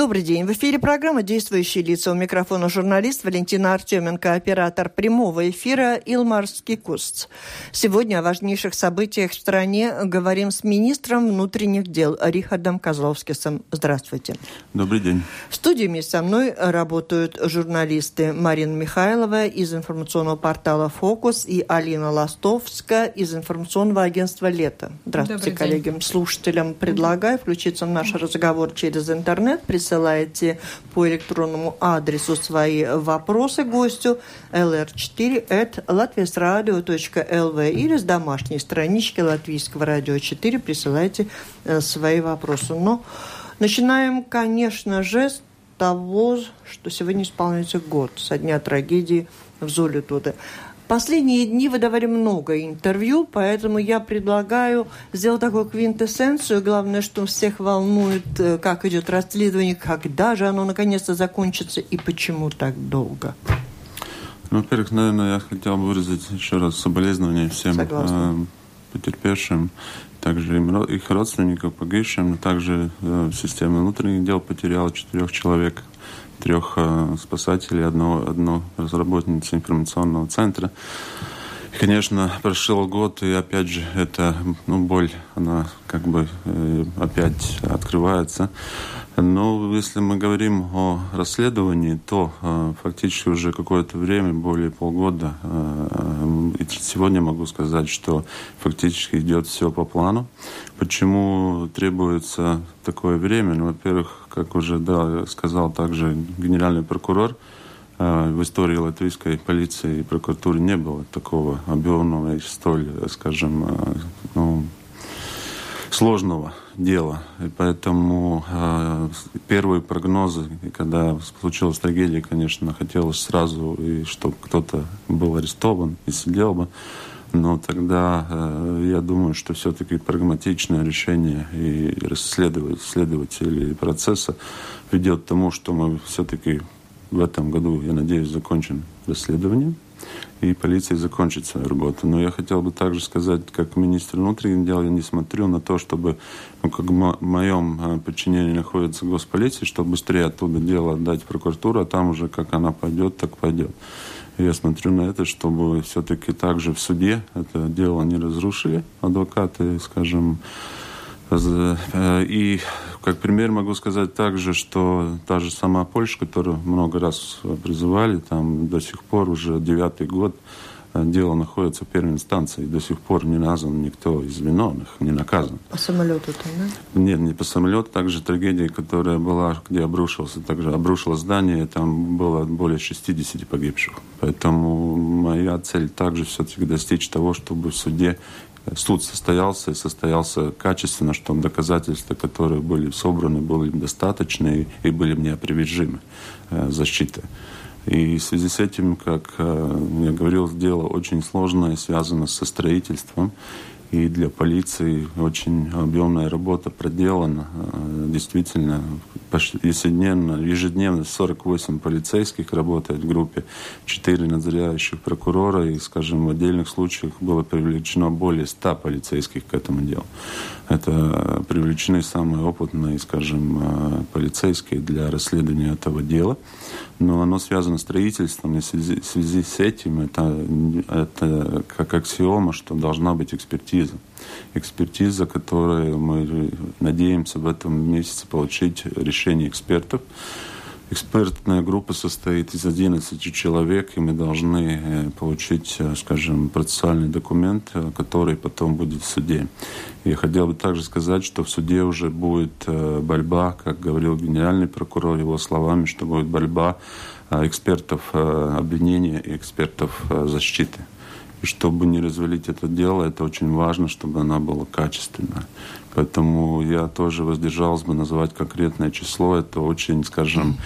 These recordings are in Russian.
Добрый день. В эфире программа «Действующие лица». У микрофона журналист Валентина Артеменко, оператор прямого эфира Илмарский Куст. Сегодня о важнейших событиях в стране говорим с министром внутренних дел Рихардом Козловскисом. Здравствуйте. Добрый день. В студии вместе со мной работают журналисты Марина Михайлова из информационного портала «Фокус» и Алина Ластовская из информационного агентства «Лето». Здравствуйте, коллеги. Слушателям предлагаю включиться в наш разговор через интернет присылаете по электронному адресу свои вопросы гостю lr4 at latviasradio.lv или с домашней странички Латвийского радио 4 присылайте э, свои вопросы. Но начинаем, конечно же, с того, что сегодня исполняется год со дня трагедии в Золитуде. Последние дни вы давали много интервью, поэтому я предлагаю сделать такую квинтэссенцию. Главное, что всех волнует, э, как идет расследование, когда же оно наконец-то закончится и почему так долго. Ну, во-первых, наверное, я хотел бы выразить еще раз соболезнования всем э, потерпевшим, также их родственникам, погибшим, но также э, система внутренних дел потеряла четырех человек трех э, спасателей, одного, одну разработницу информационного центра. И, конечно, прошел год, и опять же, эта ну, боль, она как бы э, опять открывается. Но если мы говорим о расследовании, то э, фактически уже какое-то время, более полгода, э, и сегодня могу сказать, что фактически идет все по плану. Почему требуется такое время? Ну, во-первых, как уже да, сказал также генеральный прокурор, э, в истории латвийской полиции и прокуратуры не было такого объемного и столь, скажем, э, ну, сложного дела. И поэтому э, первые прогнозы, когда случилась трагедия, конечно, хотелось сразу, и чтобы кто-то был арестован и сидел бы. Но тогда э, я думаю, что все-таки прагматичное решение и следователей процесса ведет к тому, что мы все-таки в этом году, я надеюсь, закончим расследование и полиция закончит свою работу. Но я хотел бы также сказать, как министр внутренних дел, я не смотрю на то, чтобы, ну, как в моем э, подчинении находится госполиция, чтобы быстрее оттуда дело отдать в прокуратуру, а там уже как она пойдет, так пойдет. Я смотрю на это, чтобы все-таки также в суде это дело не разрушили адвокаты, скажем, и как пример могу сказать также, что та же сама Польша, которую много раз призывали, там до сих пор уже девятый год э, дело находится в первой инстанции. И до сих пор не назван никто из виновных, не наказан. По самолету там, да? Нет, не по самолету. Также трагедия, которая была, где обрушился, также обрушилось здание, там было более 60 погибших. Поэтому моя цель также все-таки достичь того, чтобы в суде суд состоялся и состоялся качественно, чтобы доказательства, которые были собраны, были достаточны и были неопровержимы э, защиты. И в связи с этим, как э, я говорил, дело очень сложное, связано со строительством. И для полиции очень объемная работа проделана. Э, действительно, ежедневно, ежедневно 48 полицейских работает в группе, 4 надзирающих прокурора, и, скажем, в отдельных случаях было привлечено более 100 полицейских к этому делу. Это привлечены самые опытные, скажем, э, полицейские для расследования этого дела. Но оно связано с строительством, и в связи, в связи с этим это, это как аксиома, что должна быть экспертиза. Экспертиза, которую мы надеемся в этом месяце получить решение экспертов. Экспертная группа состоит из 11 человек, и мы должны э, получить, э, скажем, процессуальный документ, э, который потом будет в суде. Я хотел бы также сказать, что в суде уже будет борьба, как говорил генеральный прокурор его словами, что будет борьба экспертов обвинения и экспертов защиты. И чтобы не развалить это дело, это очень важно, чтобы она была качественная. Поэтому я тоже воздержался бы называть конкретное число. Это очень, скажем,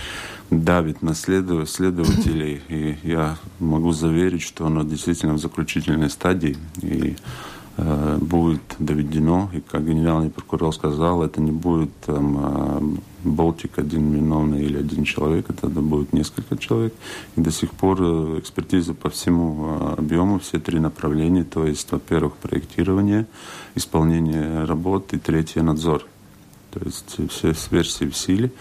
давит на следователей. И я могу заверить, что оно действительно в заключительной стадии. И будет доведено, и как генеральный прокурор сказал, это не будет там, э, Болтик один виновный или один человек, это будет несколько человек. И до сих пор э, экспертиза по всему объему, все три направления, то есть, во-первых, проектирование, исполнение работ и третье надзор. То есть все версии в силе.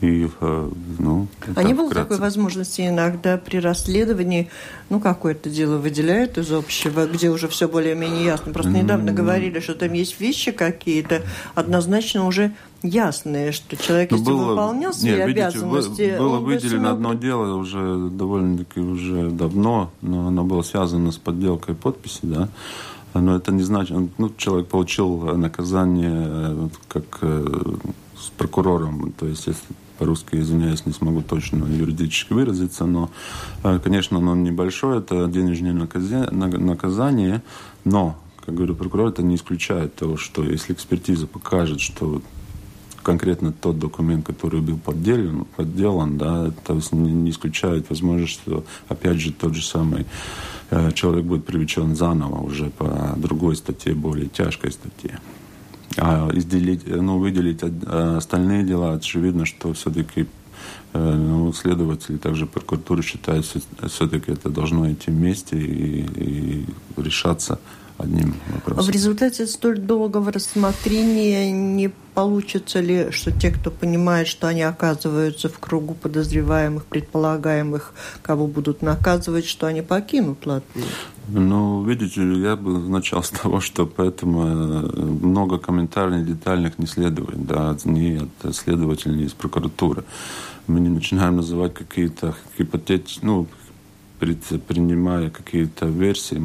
И, э, ну, а не было вкратце. такой возможности иногда при расследовании, ну, какое-то дело выделяют из общего, где уже все более-менее ясно. Просто недавно mm-hmm. говорили, что там есть вещи какие-то однозначно уже ясные, что человек, ну, если было, выполнял свои нет, обязанности... Видите, было выделено одно дело уже довольно-таки уже давно, но оно было связано с подделкой подписи, да, но это не значит, ну, человек получил наказание э, как э, с прокурором, то есть если по-русски, извиняюсь, не смогу точно юридически выразиться, но, э, конечно, оно небольшое, это денежное наказание, но, как говорю прокурор, это не исключает того, что если экспертиза покажет, что конкретно тот документ, который был подделан, подделан да, это не исключает возможность, что, опять же, тот же самый э, человек будет привлечен заново уже по другой статье, более тяжкой статье. А изделить, ну, выделить остальные дела, очевидно, что все-таки э, ну, следователи, также прокуратура считают, все-таки это должно идти вместе и, и решаться одним вопросом. В результате столь долгого рассмотрения не получится ли, что те, кто понимает, что они оказываются в кругу подозреваемых, предполагаемых, кого будут наказывать, что они покинут Латвию? Ну, видите, я бы начал с того, что поэтому э, много комментариев детальных не следует, да, ни от следователей, ни из прокуратуры. Мы не начинаем называть какие-то гипотетические, ну, принимая какие-то версии,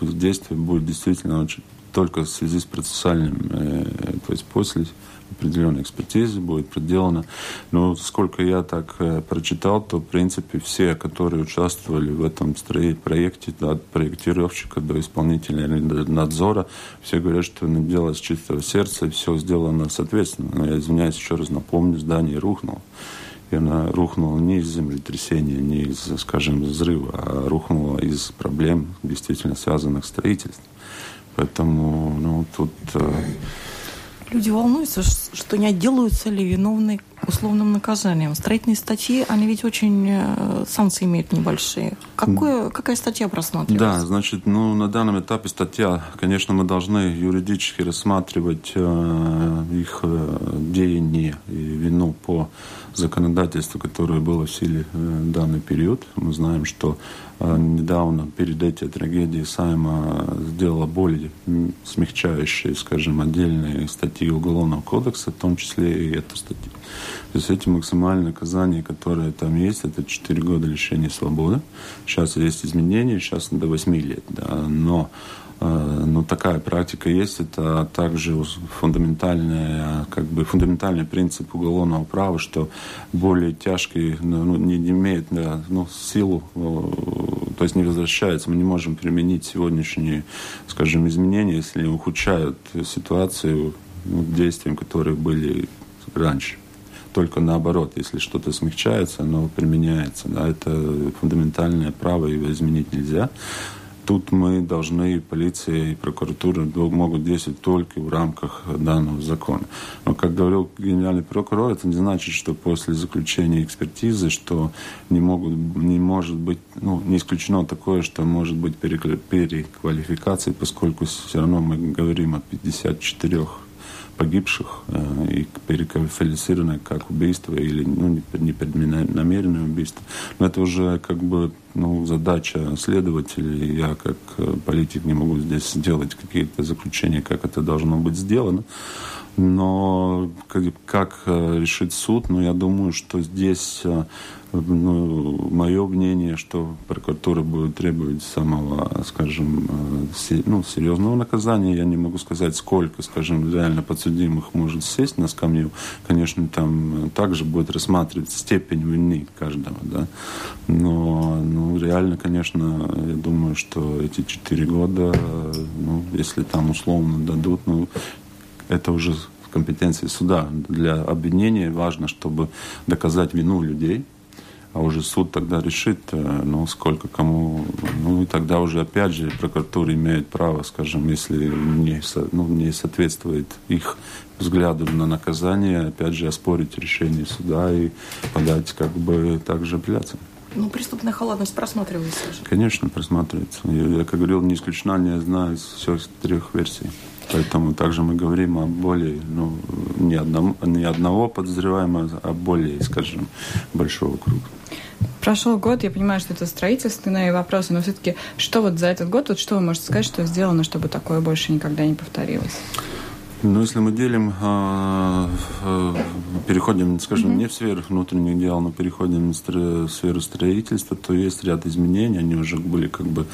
действие будет действительно очень только в связи с процессуальным, э, то есть после определенной экспертизы будет проделана. Но сколько я так э, прочитал, то, в принципе, все, которые участвовали в этом проекте, от проектировщика до исполнителя надзора, все говорят, что это дело с чистого сердца, и все сделано соответственно. Но я извиняюсь, еще раз напомню, здание рухнуло. И она рухнула не из землетрясения, не из, скажем, взрыва, а рухнула из проблем, действительно связанных с строительством. Поэтому, ну, тут э, Люди волнуются, что не отделаются ли виновные условным наказанием. Строительные статьи, они ведь очень э, санкции имеют небольшие. Какое, какая статья просматривается? Да, значит, ну, на данном этапе статья, конечно, мы должны юридически рассматривать э, их э, деяние и вину по законодательству, которое было в силе э, данный период. Мы знаем, что э, недавно, перед этой трагедией, Сайма сделала более смягчающие, скажем, отдельные статьи Уголовного кодекса, в том числе и эту статью. То есть эти максимальные наказания, которые там есть, это 4 года лишения свободы. Сейчас есть изменения, сейчас до 8 лет. Да, но Э, ну, такая практика есть. Это также фундаментальный, как бы фундаментальный принцип уголовного права, что более тяжкие ну, ну не имеют ну, силу, э, то есть не возвращается. Мы не можем применить сегодняшние, скажем, изменения, если ухудшают ситуацию ну, действиям, которые были раньше только наоборот, если что-то смягчается, оно применяется. Да, это фундаментальное право, его изменить нельзя тут мы должны, полиция и прокуратура могут действовать только в рамках данного закона. Но, как говорил генеральный прокурор, это не значит, что после заключения экспертизы, что не, могут, не может быть, ну, не исключено такое, что может быть переквалификация, поскольку все равно мы говорим о 54 погибших э, и переквалифицированы как убийство или ну, непреднамеренное убийство. Но это уже как бы ну, задача следователей. Я как э, политик не могу здесь сделать какие-то заключения, как это должно быть сделано. Но как, э, решить суд, ну, я думаю, что здесь ну, мое мнение, что прокуратура будет требовать самого, скажем, э, ну, серьезного наказания. Я не могу сказать, сколько, скажем, реально подсудимых может сесть на скамью. Конечно, там также будет рассматривать степень вины каждого, да. Но ну, реально, конечно, я думаю, что эти четыре года, ну, если там условно дадут, ну, это уже в компетенции суда. Для обвинения важно, чтобы доказать вину людей, а уже суд тогда решит, э, ну, сколько кому, ну, и тогда уже, опять же, прокуратура имеет право, скажем, если не, ну, не соответствует их взгляду на наказание, опять же, оспорить решение суда и подать, как бы, также апелляцию. Ну, преступная халатность просматривается же. Конечно, просматривается. Я, как говорил, не исключена одна из всех трех версий. Поэтому также мы говорим о более, ну, не, одном, не одного подозреваемого, а более, скажем, большого круга. Прошел год, я понимаю, что это строительственные вопросы, но все-таки что вот за этот год, вот что вы можете сказать, что сделано, чтобы такое больше никогда не повторилось? Ну, если мы делим, э, э, переходим, скажем, mm-hmm. не в сферу внутренних дел, но переходим в сферу строительства, то есть ряд изменений, они уже были как бы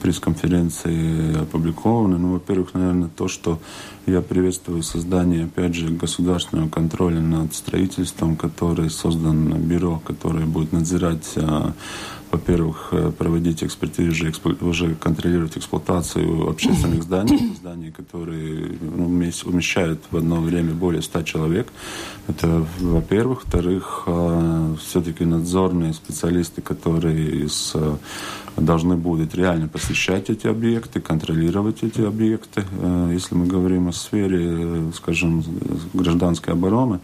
пресс-конференции опубликованы. Ну, во-первых, наверное, то, что я приветствую создание, опять же, государственного контроля над строительством, который создан бюро, которое будет надзирать э, во-первых, э, проводить экспертизы, уже контролировать эксплуатацию общественных зданий, зданий, которые ну, умещают в одно время более 100 человек. Это, во-первых. Во-вторых, э, все-таки надзорные специалисты, которые с, э, должны будут реально посещать эти объекты, контролировать эти объекты. Если мы говорим о сфере, скажем, гражданской обороны,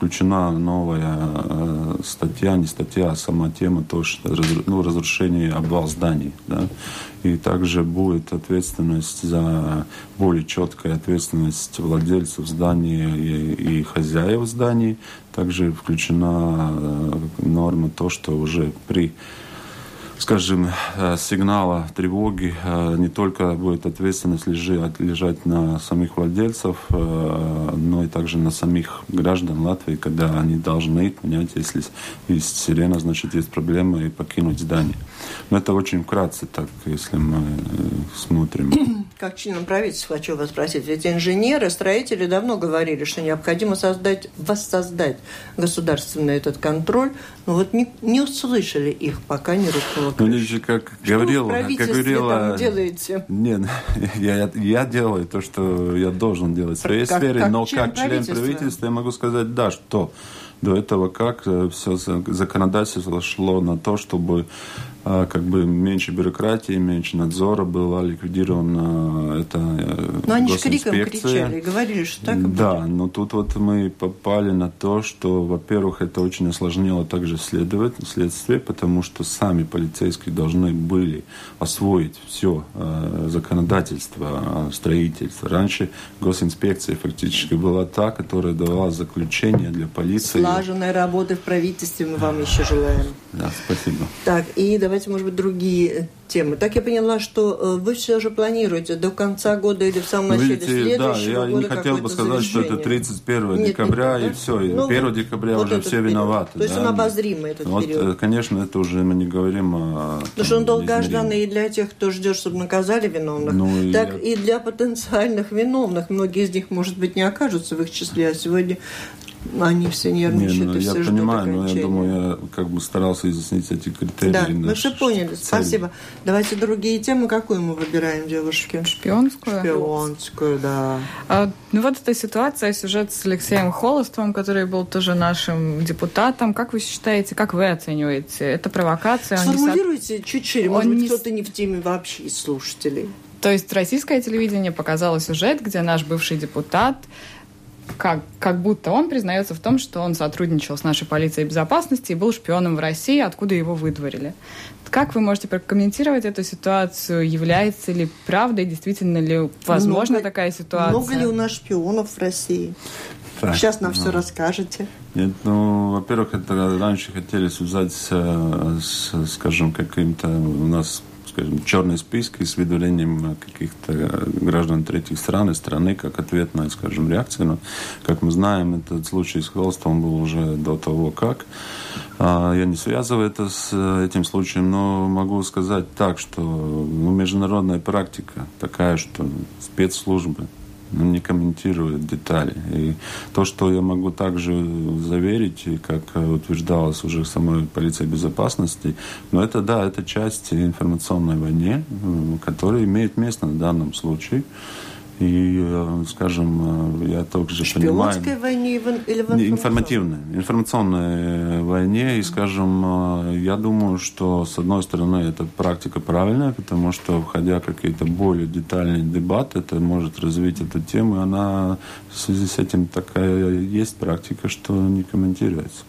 включена новая э, статья, не статья, а сама тема, то, что ну, разрушение обвал зданий. Да? И также будет ответственность за более четкая ответственность владельцев здания и, и хозяев зданий. Также включена э, норма то, что уже при скажем, э, сигнала тревоги э, не только будет ответственность лежать, лежать на самих владельцев, э, но и также на самих граждан Латвии, когда они должны понять, если есть сирена, значит есть проблема и покинуть здание. Но это очень вкратце так, если мы смотрим. Как членам правительства хочу вас спросить, ведь инженеры, строители давно говорили, что необходимо создать, воссоздать государственный этот контроль, но вот не, не услышали их, пока не рухнуло ну, же, как что говорил, вы как говорила, там делаете? Нет, я, я делаю то, что я должен делать в своей как, сфере, как но как член правительства? я могу сказать, да, что до этого как э, все законодательство шло на то, чтобы как бы меньше бюрократии, меньше надзора была ликвидирована эта э, Но они же криком кричали, говорили, что так Да, но тут вот мы попали на то, что, во-первых, это очень осложнило также следовать, следствие, потому что сами полицейские должны были освоить все э, законодательство строительства. Раньше госинспекция фактически была та, которая давала заключение для полиции. Слаженной работы в правительстве мы вам еще желаем. Да, спасибо. Так, и давайте, может быть, другие темы. Так я поняла, что э, вы все же планируете до конца года или в самом начале Видите, следующего да, я года не хотел бы сказать, завершение. что это 31 нет, декабря нет, и все, ну, 1 декабря вот уже все период. виноваты. То есть да? он обозримый этот вот, период. Э, конечно, это уже мы не говорим о... Потому что он долгожданный и для тех, кто ждет, чтобы наказали виновных, ну, так и, я... и для потенциальных виновных. Многие из них, может быть, не окажутся в их числе, а сегодня они все нервничают Не, ну, и я все понимаю, но я думаю, я как бы старался изъяснить эти критерии. Да, мы все поняли. Цель. Спасибо. Давайте другие темы. Какую мы выбираем, девушки? Шпионскую. Шпионскую, да. А, ну вот эта ситуация, сюжет с Алексеем Холостовым, который был тоже нашим депутатом. Как вы считаете, как вы оцениваете? Это провокация? Сформулируйте не... чуть шире. Может Он быть, не... кто-то не в теме вообще из слушателей. То есть российское телевидение показало сюжет, где наш бывший депутат как, как будто он признается в том, что он сотрудничал с нашей полицией безопасности и был шпионом в России, откуда его выдворили. Как вы можете прокомментировать эту ситуацию? Является ли правдой, действительно ли возможна много, такая ситуация? Много ли у нас шпионов в России? Так, Сейчас нам ну, все расскажете. Нет, ну, во-первых, это раньше хотели связать с, с скажем, каким-то у нас скажем, черный список и с выдворением каких-то граждан третьих стран и страны как ответ на, скажем, реакцию. Но, как мы знаем, этот случай с Холстом был уже до того, как. А, я не связываю это с этим случаем, но могу сказать так, что ну, международная практика такая, что спецслужбы но не комментирует детали. И то, что я могу также заверить, и как утверждалось уже самой полиции безопасности, но это да, это часть информационной войны, которая имеет место в данном случае. И, э, скажем, э, я также Шпионской понимаю... войне или в информативной, информационной войне. И, скажем, э, я думаю, что, с одной стороны, эта практика правильная, потому что, входя в какие-то более детальные дебаты, это может развить эту тему. И она в связи с этим такая есть практика, что не комментируется.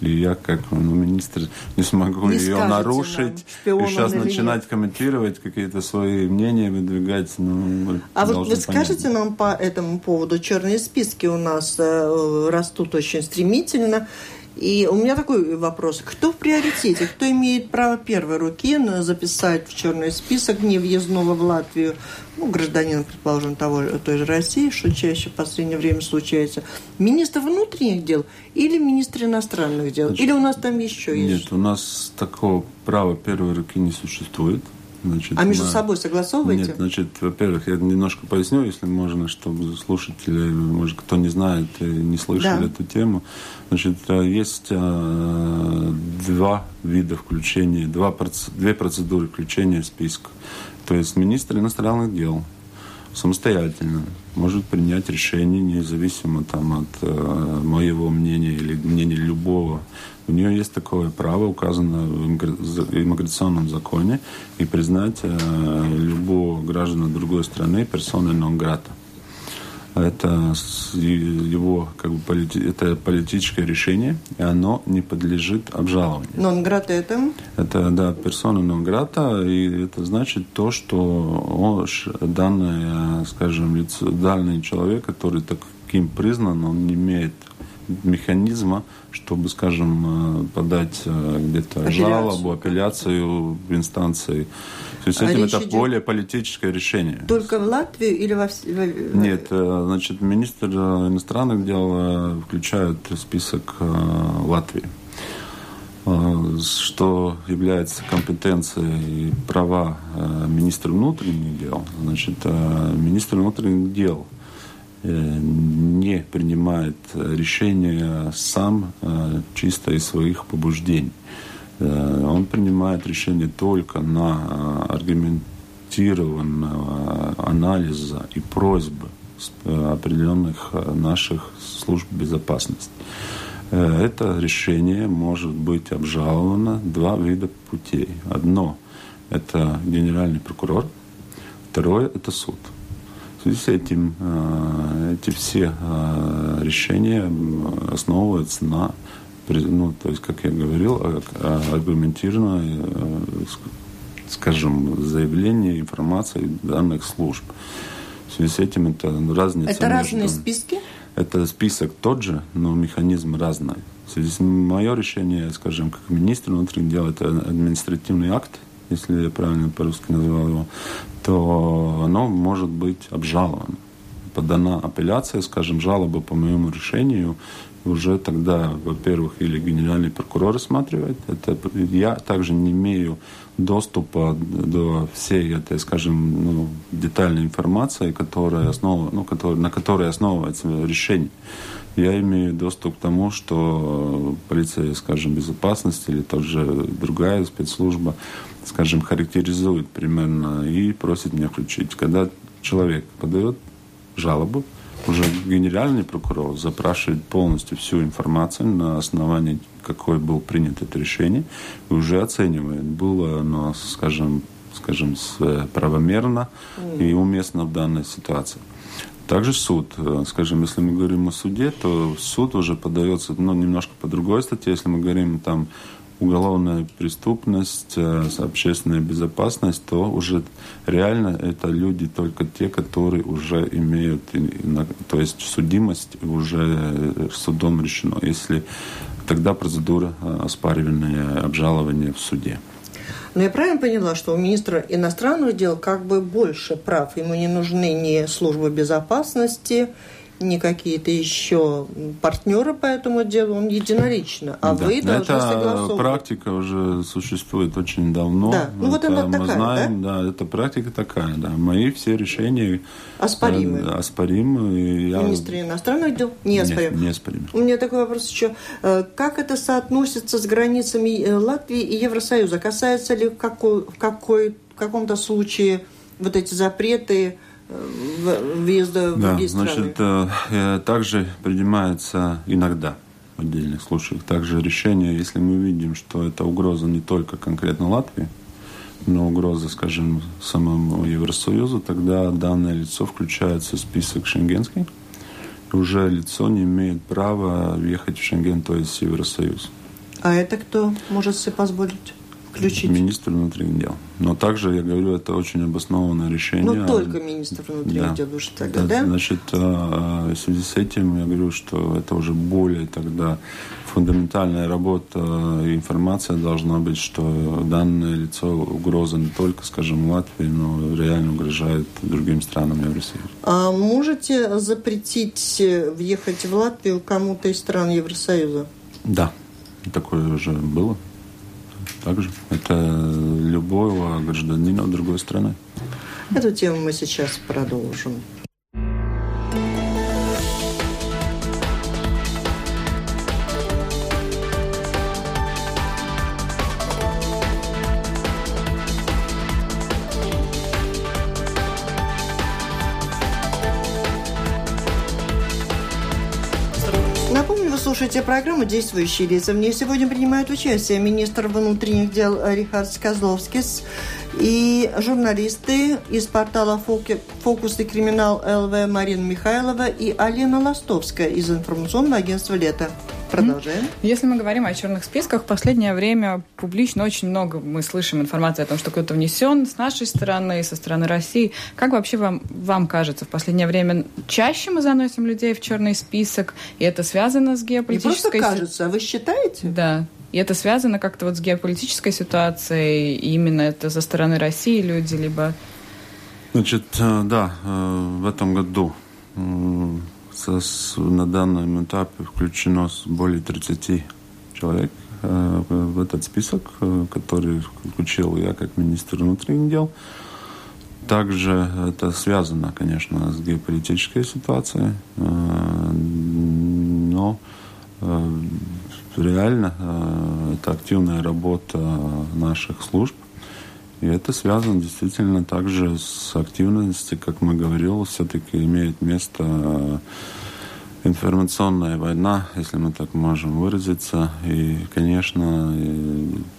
И я, как ну, министр, не смогу не ее нарушить. И сейчас начинать нет. комментировать, какие-то свои мнения выдвигать. Ну, а вот вы скажете нам по этому поводу, черные списки у нас э, растут очень стремительно. И у меня такой вопрос. Кто в приоритете? Кто имеет право первой руки записать в черный список невъездного в Латвию ну, гражданина, предположим, того, той же России, что чаще в последнее время случается, министр внутренних дел или министр иностранных дел? Значит, или у нас там еще есть? Нет, у нас такого права первой руки не существует. Значит, а между на... собой согласовываете? Нет, значит, во-первых, я немножко поясню, если можно, чтобы слушатели, может, кто не знает и не слышали да. эту тему. Значит, э, есть э, два вида включения, два, две процедуры включения в список. То есть министр иностранных дел самостоятельно может принять решение, независимо там, от э, моего мнения или мнения любого. У нее есть такое право, указано в иммиграционном законе, и признать э, любого гражданина другой страны персоной нон-грата это его как бы полити, это политическое решение, и оно не подлежит обжалованию. Нон-грата это? Это, да, персона нон-грата, и это значит то, что он, данный, скажем, лицо, данный человек, который таким признан, он не имеет механизма, чтобы, скажем, э, подать э, где-то жалобу, апелляцию в инстанции. То есть а этим это более политическое решение. Только в Латвию или во? Нет, э, значит, министр иностранных дел включает в список Латвии что является компетенцией и права министра внутренних дел. Значит, министр внутренних дел не принимает решения сам э, чисто из своих побуждений. Э, он принимает решение только на аргументированного анализа и просьбы определенных наших служб безопасности. Это решение может быть обжаловано два вида путей. Одно – это генеральный прокурор, второе – это суд – связи с этим э, эти все э, решения основываются на, ну, то есть, как я говорил, аргументированной, э, скажем, заявлении информации данных служб. В связи с этим это разница. Это между... разные списки? Это список тот же, но механизм разный. В связи с мое решение, скажем, как министр внутренних дел, это административный акт, если я правильно по-русски назвал его, то оно может быть обжаловано. Подана апелляция, скажем, жалоба по моему решению, уже тогда, во-первых, или генеральный прокурор рассматривает. Это я также не имею доступа до всей этой, скажем, ну, детальной информации, которая основа, ну, который, на которой основывается решение. Я имею доступ к тому, что полиция, скажем, безопасности или тоже другая спецслужба скажем, характеризует примерно и просит меня включить. Когда человек подает жалобу, уже генеральный прокурор запрашивает полностью всю информацию, на основании какой был принят это решение, и уже оценивает, было оно, скажем, скажем, правомерно и уместно в данной ситуации. Также суд. Скажем, если мы говорим о суде, то суд уже подается ну, немножко по другой статье. Если мы говорим там уголовная преступность, э, общественная безопасность, то уже реально это люди только те, которые уже имеют, то есть судимость уже судом решено. Если тогда процедура э, оспаривания, обжалования в суде. Но я правильно поняла, что у министра иностранных дел как бы больше прав. Ему не нужны ни службы безопасности, ни какие-то еще партнеры по этому делу, он единолично, а да. вы должны Эта согласовывать. практика уже существует очень давно. Да, ну вот она мы такая, знаем, да? да, эта практика такая, да. Мои все решения оспоримы. Э, оспоримы. Я... Министр иностранных дел не оспоримы. Не, не оспоримы. У меня такой вопрос еще. Э, как это соотносится с границами э, Латвии и Евросоюза? Касается ли в, какой, в, какой, в каком-то случае вот эти запреты въезда в да, другие значит, страны? Э, также принимается иногда в отдельных случаях также решение, если мы видим, что это угроза не только конкретно Латвии, но угроза, скажем, самому Евросоюзу, тогда данное лицо включается в список шенгенский. Уже лицо не имеет права въехать в Шенген, то есть в Евросоюз. А это кто может себе позволить? Включить? Министр внутренних дел. Но также, я говорю, это очень обоснованное решение. Но только министр внутренних да. дел уже тогда, да? да? Значит, а, в связи с этим я говорю, что это уже более тогда фундаментальная работа, информация должна быть, что данное лицо угроза не только, скажем, Латвии, но реально угрожает другим странам Евросоюза. А можете запретить въехать в Латвию кому-то из стран Евросоюза? Да, такое уже было также. Это любого гражданина другой страны. Эту тему мы сейчас продолжим. Слушаете программу «Действующие лица». В ней сегодня принимают участие министр внутренних дел Рихард Козловскис и журналисты из портала «Фокус и криминал ЛВ» Марина Михайлова и Алина Ластовская из информационного агентства «Лето». Продолжаем. Если мы говорим о черных списках, в последнее время публично очень много мы слышим информации о том, что кто-то внесен с нашей стороны, со стороны России. Как вообще вам, вам кажется, в последнее время чаще мы заносим людей в черный список, и это связано с геополитической... Не просто кажется, а вы считаете? Да. И это связано как-то вот с геополитической ситуацией, и именно это со стороны России люди, либо... Значит, э, да, э, в этом году на данном этапе включено более 30 человек э, в этот список, э, который включил я как министр внутренних дел. Также это связано, конечно, с геополитической ситуацией, э, но реально это активная работа наших служб и это связано действительно также с активностью, как мы говорили, все-таки имеет место информационная война, если мы так можем выразиться. И, конечно,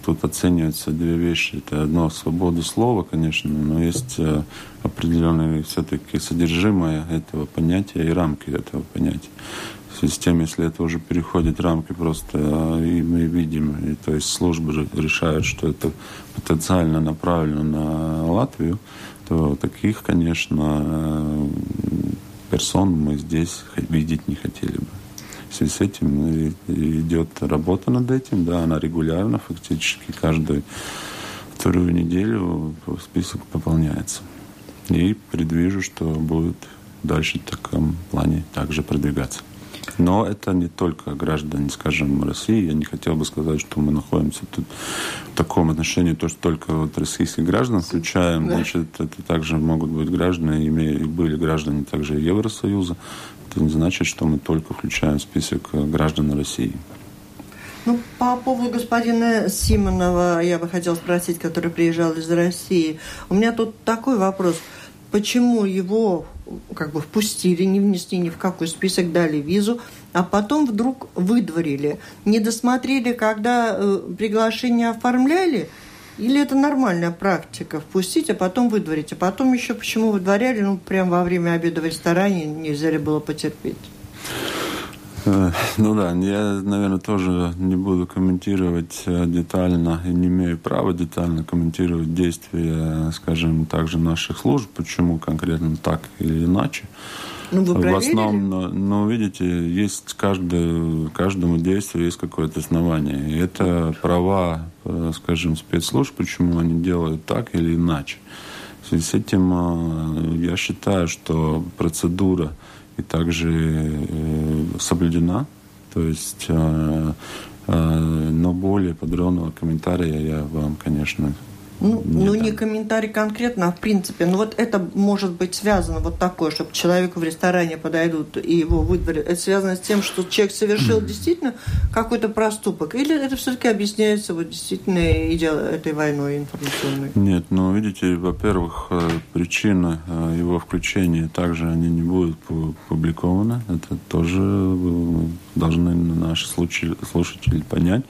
тут оцениваются две вещи. Это одно свобода слова, конечно, но есть э, определенное все-таки содержимое этого понятия и рамки этого понятия в связи с тем, если это уже переходит рамки просто, а, и мы видим, и, то есть службы решают, что это потенциально направлено на Латвию, то таких, конечно, персон мы здесь видеть не хотели бы. В связи с этим идет работа над этим, да, она регулярно, фактически каждую вторую неделю список пополняется. И предвижу, что будет дальше в таком плане также продвигаться. Но это не только граждане, скажем, России. Я не хотел бы сказать, что мы находимся тут в таком отношении, то, что только вот российских граждан включаем. Да. Значит, это также могут быть граждане, и были граждане также Евросоюза. Это не значит, что мы только включаем в список граждан России. Ну, по поводу господина Симонова я бы хотела спросить, который приезжал из России. У меня тут такой вопрос. Почему его как бы впустили, не внесли ни в какой список, дали визу, а потом вдруг выдворили. Не досмотрели, когда э, приглашение оформляли, или это нормальная практика впустить, а потом выдворить. А потом еще почему выдворяли, ну, прямо во время обеда в ресторане нельзя ли было потерпеть? Э, ну да, я, наверное, тоже не буду комментировать э, детально и не имею права детально комментировать действия, скажем, также наших служб, почему конкретно так или иначе. Ну, вы В основном, но, но видите, есть каждое, каждому действию есть какое-то основание. И это права, э, скажем, спецслужб, почему они делают так или иначе. В связи с этим я считаю, что процедура и также э, соблюдена. То есть, э, э, но более подробного комментария я вам, конечно, ну, не, ну, не комментарий конкретно, а в принципе. Ну, вот это может быть связано вот такое, чтобы человеку в ресторане подойдут и его выдворят. Это связано с тем, что человек совершил действительно какой-то проступок? Или это все-таки объясняется вот действительно этой войной информационной? Нет, ну, видите, во-первых, э, причины э, его включения также они не будут публикованы. Это тоже э, должны наши слушатели понять.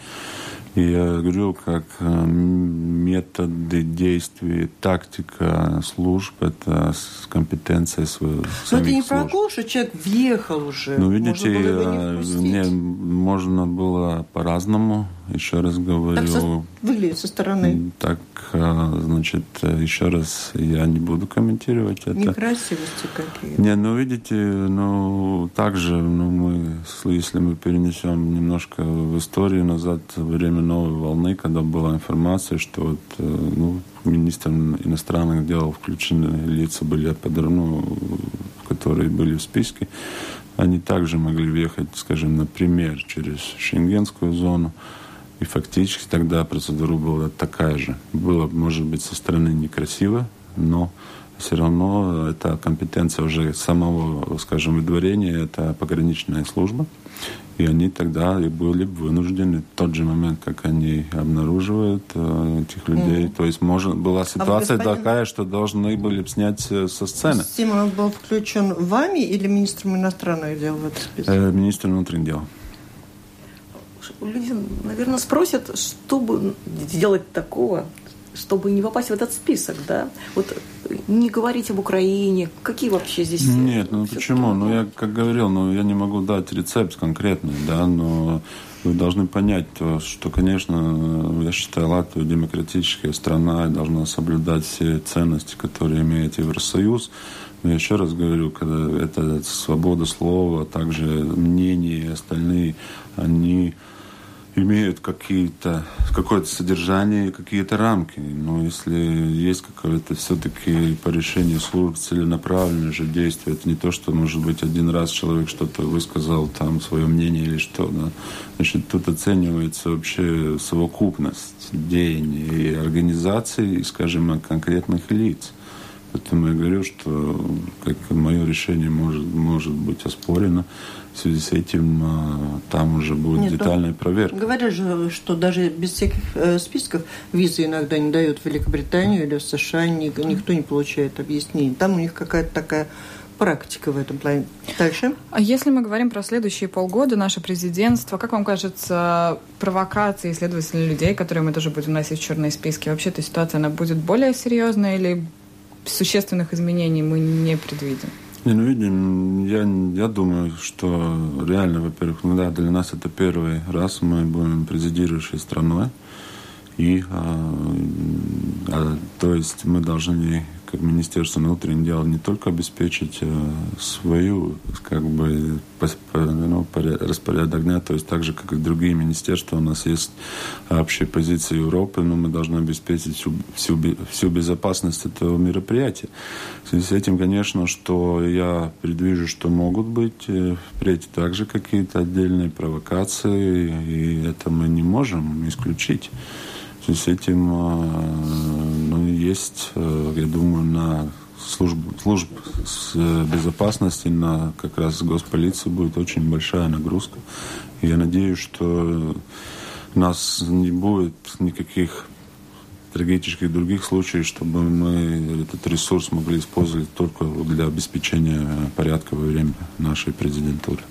Я говорю, как э, методы действий, тактика служб – это компетенция своего Но это не служб. что человек въехал уже. Ну, видите, можно было, не, не можно было по-разному. Еще раз говорю. Так со, выглядит со стороны. Так, э, значит, еще раз я не буду комментировать это. Некрасивости какие. Не, ну, видите, ну, также, ну, мы, если мы перенесем немножко в историю назад, время новой волны, когда была информация, что вот, э, ну, министром иностранных дел включены лица были, ну, которые были в списке, они также могли въехать, скажем, например, через шенгенскую зону. И фактически тогда процедура была такая же. Было, может быть, со стороны некрасиво, но все равно это компетенция уже самого, скажем, выдворения, это пограничная служба. И они тогда и были вынуждены в тот же момент, как они обнаруживают э, этих людей. Mm. То есть может, была а ситуация а господин... такая, что должны были снять э, со сцены. Симонов был включен вами или министром иностранных дел в этот список? Э, министром внутренних дел. Люди, наверное, спросят, что бы сделать такого, чтобы не попасть в этот список, да? Вот не говорить об Украине, какие вообще здесь... Нет, ну почему? Ну я, как говорил, ну я не могу дать рецепт конкретный, да, но вы должны понять, то, что, конечно, я считаю, Латвия демократическая страна и должна соблюдать все ценности, которые имеет Евросоюз. Но я еще раз говорю, когда это свобода слова, также мнения и остальные, они имеют какие-то, какое-то содержание какие-то рамки. Но если есть какое-то все-таки по решению служб целенаправленное же действие, это не то, что, может быть, один раз человек что-то высказал, там, свое мнение или что, да. Значит, тут оценивается вообще совокупность деяний и организаций, и, скажем, конкретных лиц. Поэтому я говорю, что как мое решение может, может быть оспорено. В связи с этим а, там уже будет Нет, детальная проверка. Говорят же, что даже без всяких э, списков визы иногда не дают в Великобританию или в США, никто не получает объяснений. Там у них какая-то такая практика в этом плане. Дальше. А если мы говорим про следующие полгода, наше президентство, как вам кажется, провокации, следовательно, людей, которые мы тоже будем носить в черные списки, вообще эта ситуация, она будет более серьезная или существенных изменений мы не предвидим? Не, ну видим, я, я думаю, что реально, во-первых, ну да, для нас это первый раз мы будем президирующей страной. И, а, а, то есть мы должны как Министерство внутренних дел не только обеспечить э, свою как бы ну, распорядок дня, то есть так же, как и другие министерства, у нас есть общая позиция Европы, но мы должны обеспечить всю, всю, всю безопасность этого мероприятия. В связи с этим, конечно, что я предвижу, что могут быть э, впредь также какие-то отдельные провокации, и это мы не можем исключить. В связи с этим ну, есть, э, я думаю, на служб, служб безопасности, на как раз госполиции будет очень большая нагрузка. Я надеюсь, что у нас не будет никаких трагических других случаев, чтобы мы этот ресурс могли использовать только для обеспечения порядка во время нашей президентуры.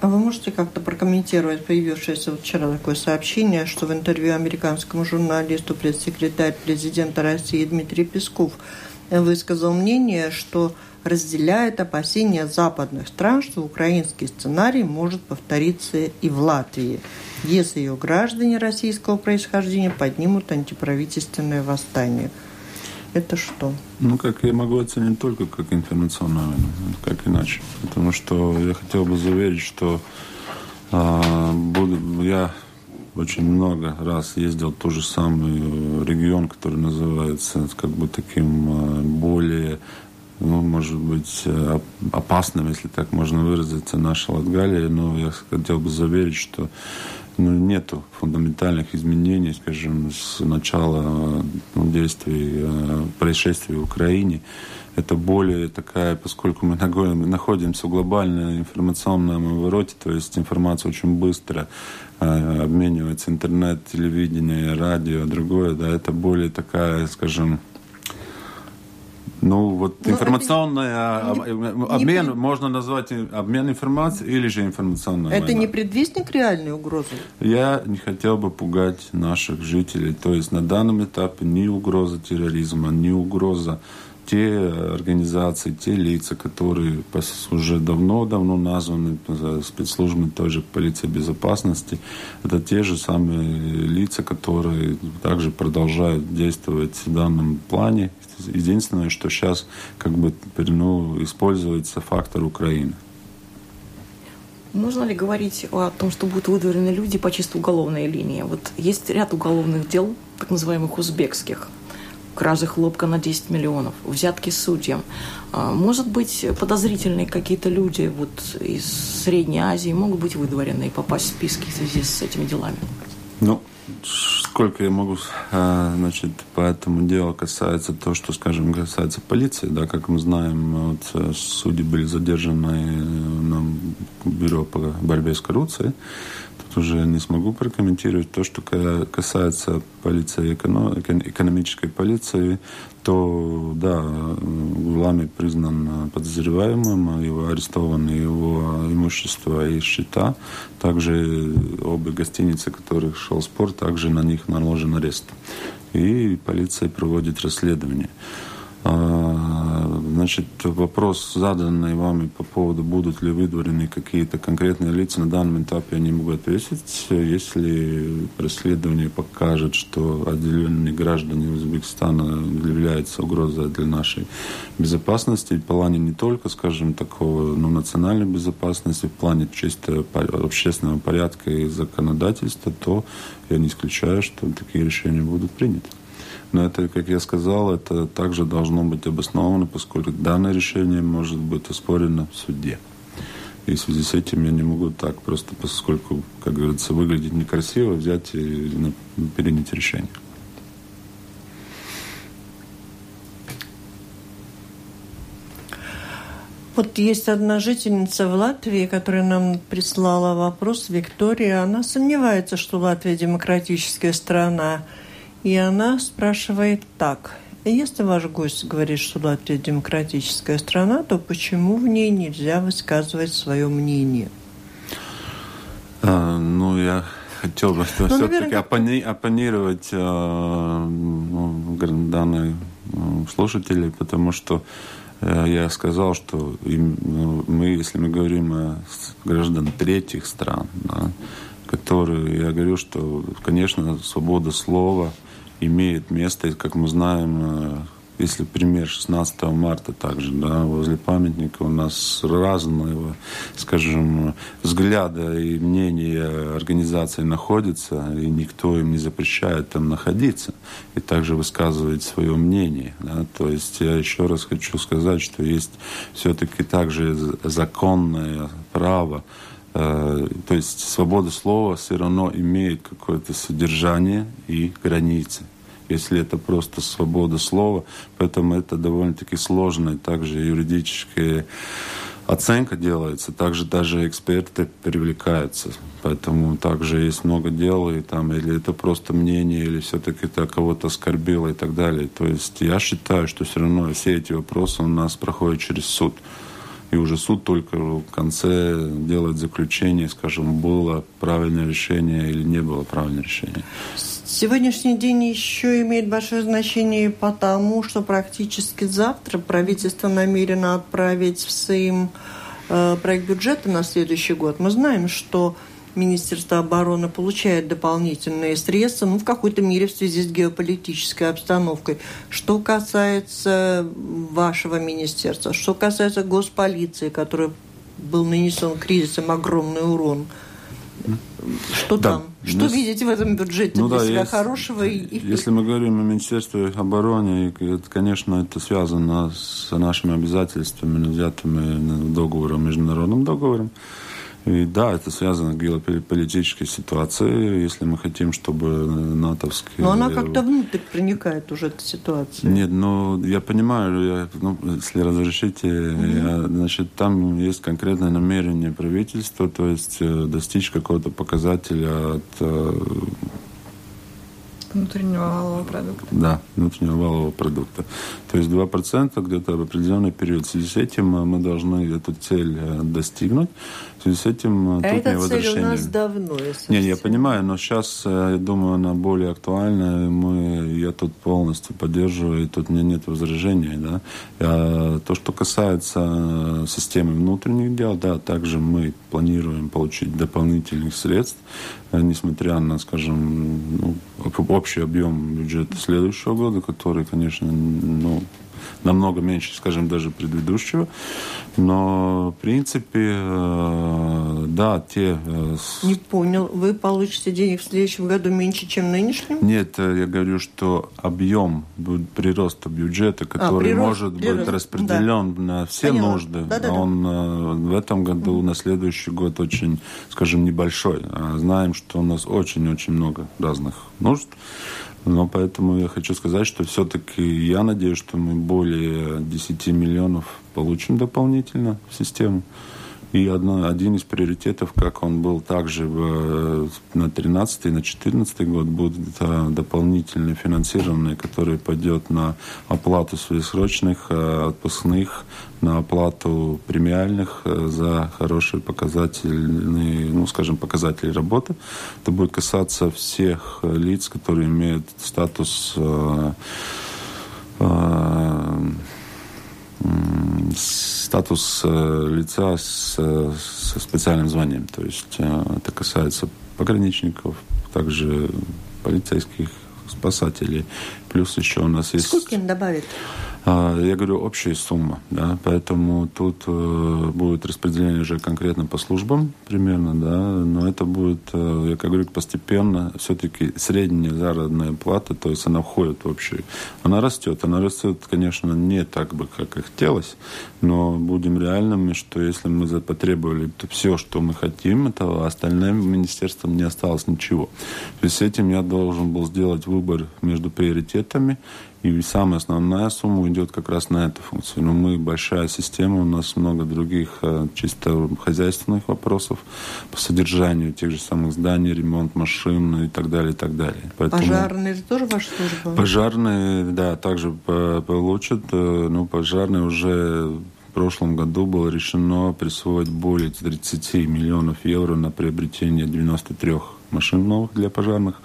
А вы можете как-то прокомментировать появившееся вот вчера такое сообщение, что в интервью американскому журналисту пресс-секретарь президента России Дмитрий Песков высказал мнение, что разделяет опасения западных стран, что украинский сценарий может повториться и в Латвии, если ее граждане российского происхождения поднимут антиправительственное восстание – это что? Ну, как я могу оценить только как информационную войну, как иначе. Потому что я хотел бы заверить, что а, буду, я очень много раз ездил в тот же самый регион, который называется как бы таким а, более ну, может быть, э, опасным, если так можно выразиться, наша Латгалия, но я хотел бы заверить, что ну, нету фундаментальных изменений, скажем, с начала ну, действий, э, происшествий в Украине. Это более такая, поскольку мы находимся в глобальном информационном обороте, то есть информация очень быстро э, обменивается, интернет, телевидение, радио, другое, да, это более такая, скажем, ну, вот ну, информационный не, обмен, не, можно назвать обмен информацией или же информационная Это война. не предвестник реальной угрозы? Я не хотел бы пугать наших жителей. То есть на данном этапе ни угроза терроризма, ни угроза те организации, те лица, которые уже давно-давно названы спецслужбами той же полиции безопасности, это те же самые лица, которые также продолжают действовать в данном плане. Единственное, что сейчас как бы ну, используется фактор Украины. Можно ли говорить о том, что будут выдворены люди по чисто уголовной линии? Вот есть ряд уголовных дел, так называемых узбекских, кражи хлопка на 10 миллионов, взятки судьям. А, может быть, подозрительные какие-то люди вот из Средней Азии могут быть выдворены и попасть в списки в связи с этими делами? Ну, сколько я могу, а, значит, по этому делу касается то, что, скажем, касается полиции, да, как мы знаем, вот, э, судьи были задержаны э, на бюро по борьбе с коррупцией, уже не смогу прокомментировать. То, что касается полиции, экономической полиции, то да, Гулами признан подозреваемым, его арестованы его имущество и счета. Также обе гостиницы, в которых шел спор, также на них наложен арест. И полиция проводит расследование. А, значит, вопрос, заданный вами по поводу, будут ли выдворены какие-то конкретные лица, на данном этапе я не могу ответить. Если расследование покажет, что отделенные граждане Узбекистана являются угрозой для нашей безопасности, в плане не только, скажем, такого ну, национальной безопасности, в плане чисто общественного порядка и законодательства, то я не исключаю, что такие решения будут приняты. Но это, как я сказал, это также должно быть обосновано, поскольку данное решение может быть оспорено в суде. И в связи с этим я не могу так просто, поскольку, как говорится, выглядит некрасиво, взять и принять решение. Вот есть одна жительница в Латвии, которая нам прислала вопрос, Виктория. Она сомневается, что Латвия демократическая страна. И она спрашивает так. Если ваш гость говорит, что Латвия демократическая страна, то почему в ней нельзя высказывать свое мнение? А, ну, я хотел бы ну, все-таки оппони, оппонировать э, ну, данной ну, слушателей, потому что э, я сказал, что ну, мы, если мы говорим о граждан третьих стран, да, которые, я говорю, что, конечно, свобода слова – имеет место, как мы знаем, э, если пример 16 марта также, да, возле памятника у нас разные, скажем, взгляды и мнения организации находятся, и никто им не запрещает там находиться и также высказывать свое мнение. Да. То есть я еще раз хочу сказать, что есть все-таки также законное право то есть свобода слова все равно имеет какое-то содержание и границы если это просто свобода слова. Поэтому это довольно-таки сложная также юридическая оценка делается, также даже эксперты привлекаются. Поэтому также есть много дел, и там, или это просто мнение, или все-таки это кого-то оскорбило и так далее. То есть я считаю, что все равно все эти вопросы у нас проходят через суд. И уже суд только в конце делает заключение, скажем, было правильное решение или не было правильное решение. Сегодняшний день еще имеет большое значение потому, что практически завтра правительство намерено отправить в Сейм э, проект бюджета на следующий год. Мы знаем, что Министерство обороны получает дополнительные средства, ну, в какой-то мере в связи с геополитической обстановкой. Что касается вашего министерства, что касается госполиции, которой был нанесен кризисом огромный урон – Что да. там? Что Нас... видите в этом бюджете ну, для да, себя есть, хорошего? И... Если мы говорим о Министерстве обороны, это, конечно, это связано с нашими обязательствами, взятыми договором, международным договором. И да, это связано с геополитической ситуацией, если мы хотим, чтобы натовские... Но она как-то внутрь проникает уже, эта ситуация. Нет, ну, я понимаю, я, ну, если разрешите, mm-hmm. я, значит, там есть конкретное намерение правительства, то есть э, достичь какого-то показателя от э, Внутреннего валового продукта. Да, внутреннего валового продукта. То есть 2% где-то в определенный период. В связи с этим мы должны эту цель э, достигнуть. В связи с этим а тут эта цель у нас давно, если Не, я понимаю, но сейчас, э, я думаю, она более актуальна. Мы, я тут полностью поддерживаю, и тут у меня нет возражений. Да? А то, что касается системы внутренних дел, да, также мы планируем получить дополнительных средств, несмотря на, скажем, ну, общий объем бюджета следующего года, который, конечно, ну, намного меньше, скажем, даже предыдущего. Но, в принципе, э, да, те... Э, Не понял. Вы получите денег в следующем году меньше, чем нынешнем? Нет, э, я говорю, что объем прироста бюджета, а, который а, прирост, может прирост, быть распределен да. на все Поняла. нужды, да, да, он да. в этом году, на следующий год очень, скажем, небольшой. А знаем, что у нас очень-очень много разных нужд. Но поэтому я хочу сказать, что все-таки я надеюсь, что мы более 10 миллионов получим дополнительно в систему. И одно, один из приоритетов, как он был также в, на 13 и на 14 год, будет это дополнительное финансирование, которое пойдет на оплату своесрочных э, отпускных, на оплату премиальных э, за хорошие показательные, ну, скажем, показатели работы. Это будет касаться всех лиц, которые имеют статус э, статус э, лица с, со специальным званием. То есть э, это касается пограничников, также полицейских, спасателей. Плюс еще у нас есть... Сколько им добавить? А, я говорю, общая сумма, да, поэтому тут э, будет распределение уже конкретно по службам примерно, да, но это будет, э, я как говорю, постепенно, все-таки средняя заработная плата, то есть она входит в общую, она растет, она растет, конечно, не так бы, как и хотелось, но будем реальными, что если мы потребовали то все, что мы хотим, то остальным министерствам не осталось ничего. То есть с этим я должен был сделать выбор между приоритетами, и самая основная сумма идет как раз на эту функцию. Но мы большая система, у нас много других э, чисто хозяйственных вопросов по содержанию тех же самых зданий, ремонт машин и так далее, и так далее. Поэтому пожарные это тоже ваша служба? Пожарные, да, также получат. Э, ну, пожарные уже в прошлом году было решено присвоить более 30 миллионов евро на приобретение 93 машин новых для пожарных.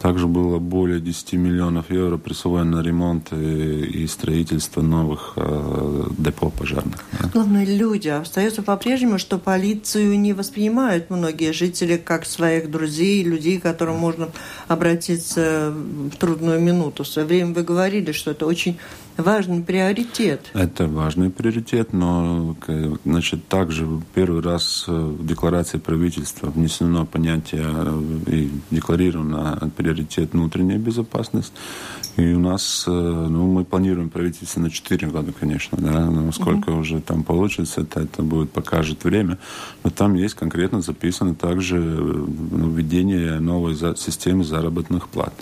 Также было более 10 миллионов евро присвоено на ремонт и, и строительство новых э, депо пожарных. Да. Главное, люди. Остается по-прежнему, что полицию не воспринимают многие жители как своих друзей, людей, к которым можно обратиться в трудную минуту. В свое время вы говорили, что это очень важный приоритет. Это важный приоритет, но значит, также первый раз э, в декларации правительства внесено понятие э, и декларировано приоритет внутренняя безопасность. И у нас, э, ну, мы планируем правительство на 4 года, конечно, да, но сколько угу. уже там получится, это, это будет покажет время. Но там есть конкретно записано также введение новой системы заработных плат.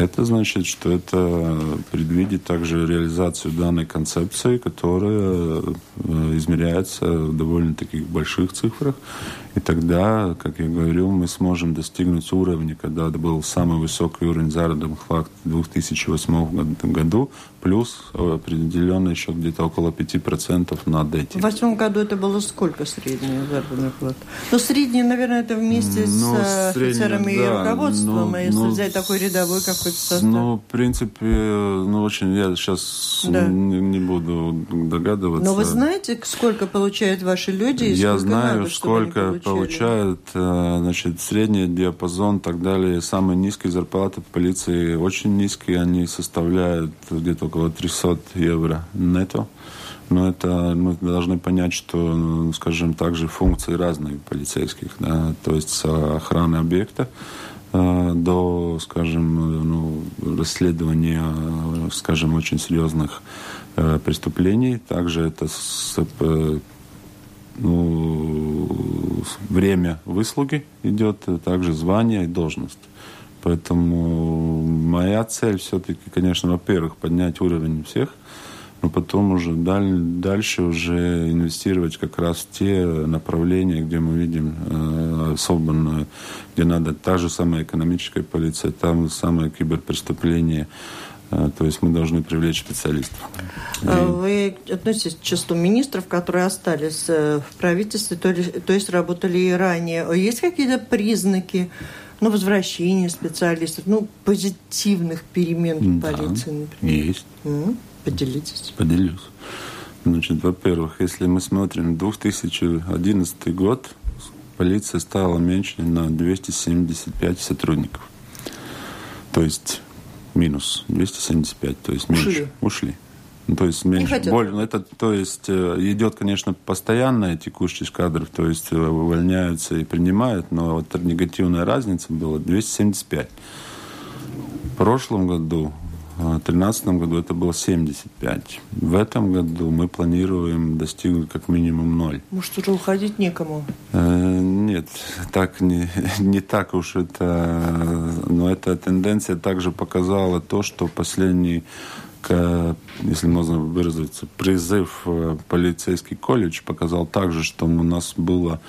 Это значит, что это предвидит также реализацию данной концепции, которая э, измеряется в довольно таких больших цифрах. И тогда, как я говорил, мы сможем достигнуть уровня, когда был самый высокий уровень заработных плат в 2008 году, плюс определенно еще где-то около 5% над этим. В восьмом году это было сколько средняя заработная плата? Ну, средняя, наверное, это вместе ну, с офицерами да, и руководством, но, если но, взять такой рядовой какой-то состав. Ну, в принципе, ну, очень, я сейчас да. не, не буду догадываться. Но вы знаете, сколько получают ваши люди? И я знаю, надо, сколько получают, э, значит, средний диапазон и так далее. Самые низкие зарплаты в полиции очень низкие, они составляют где-то около 300 евро нетто. Но это мы должны понять, что, ну, скажем, также функции разные полицейских. Да? То есть с охраны объекта э, до, скажем, ну, расследования, скажем, очень серьезных э, преступлений. Также это с, э, ну, время выслуги идет, также звание и должность. Поэтому моя цель все-таки, конечно, во-первых, поднять уровень всех, но потом уже даль, дальше уже инвестировать как раз в те направления, где мы видим э, особенно, где надо та же самая экономическая полиция, там самое киберпреступление, э, то есть мы должны привлечь специалистов. А вы относитесь к числу министров, которые остались э, в правительстве, то, ли, то есть работали и ранее. Есть какие-то признаки ну, возвращения специалистов, ну, позитивных перемен в полиции, например? Есть. Mm-hmm. Поделитесь. Поделюсь. Значит, во-первых, если мы смотрим 2011 год, полиция стала меньше на 275 сотрудников. То есть минус 275, то есть меньше. Ушли. Ушли. Ну, то есть меньше, более, ну, это, то есть э, идет, конечно, постоянная текущесть кадров, то есть э, увольняются и принимают, но вот негативная разница была 275. В прошлом году в 2013 году это было 75. В этом году мы планируем достигнуть как минимум ноль. Может, уже уходить некому? Э, нет, так не, не так уж это... Но эта тенденция также показала то, что последний если можно выразиться, призыв в полицейский колледж показал также, что у нас было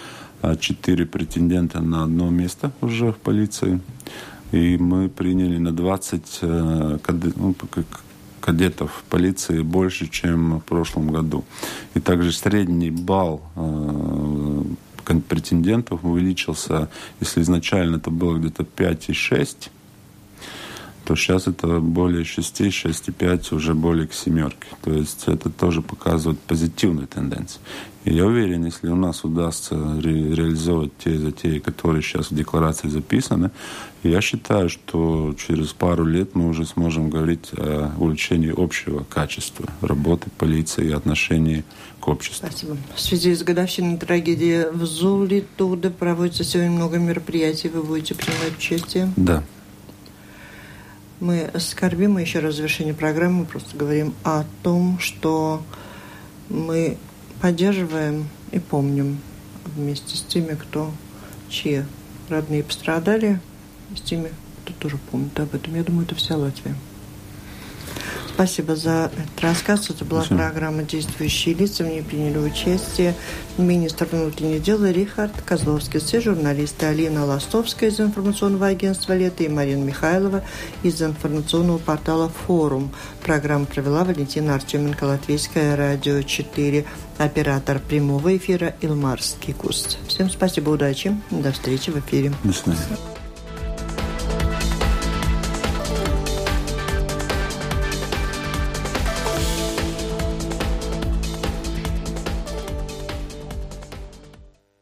э, четыре претендента на одно место уже в полиции. И мы приняли на 20 э, ну, кадетов полиции больше, чем в прошлом году. И также средний балл э, претендентов увеличился, если изначально это было где-то 5,6, то сейчас это более 6, 6,5, уже более к семерке. То есть это тоже показывает позитивную тенденцию. И я уверен, если у нас удастся ре реализовать те затеи, которые сейчас в декларации записаны, я считаю, что через пару лет мы уже сможем говорить о улучшении общего качества работы полиции и отношений к обществу. Спасибо. В связи с годовщиной трагедии в Зулитуде проводится сегодня много мероприятий. Вы будете принимать участие? Да. Мы скорбим, мы еще раз в завершении программы просто говорим о том, что мы поддерживаем и помним вместе с теми, кто, чьи родные пострадали, с теми, кто тоже помнит об этом. Я думаю, это вся Латвия. Спасибо за этот рассказ. Это была Спасибо. программа «Действующие лица». В ней приняли участие министр внутренних дел Рихард Козловский, все журналисты Алина Ластовская из информационного агентства «Лето» и Марина Михайлова из информационного портала «Форум». Программу провела Валентина Артеменко, Латвийское радио 4, оператор прямого эфира Илмарский Куст. Всем спасибо, удачи. До встречи в эфире. До свидания.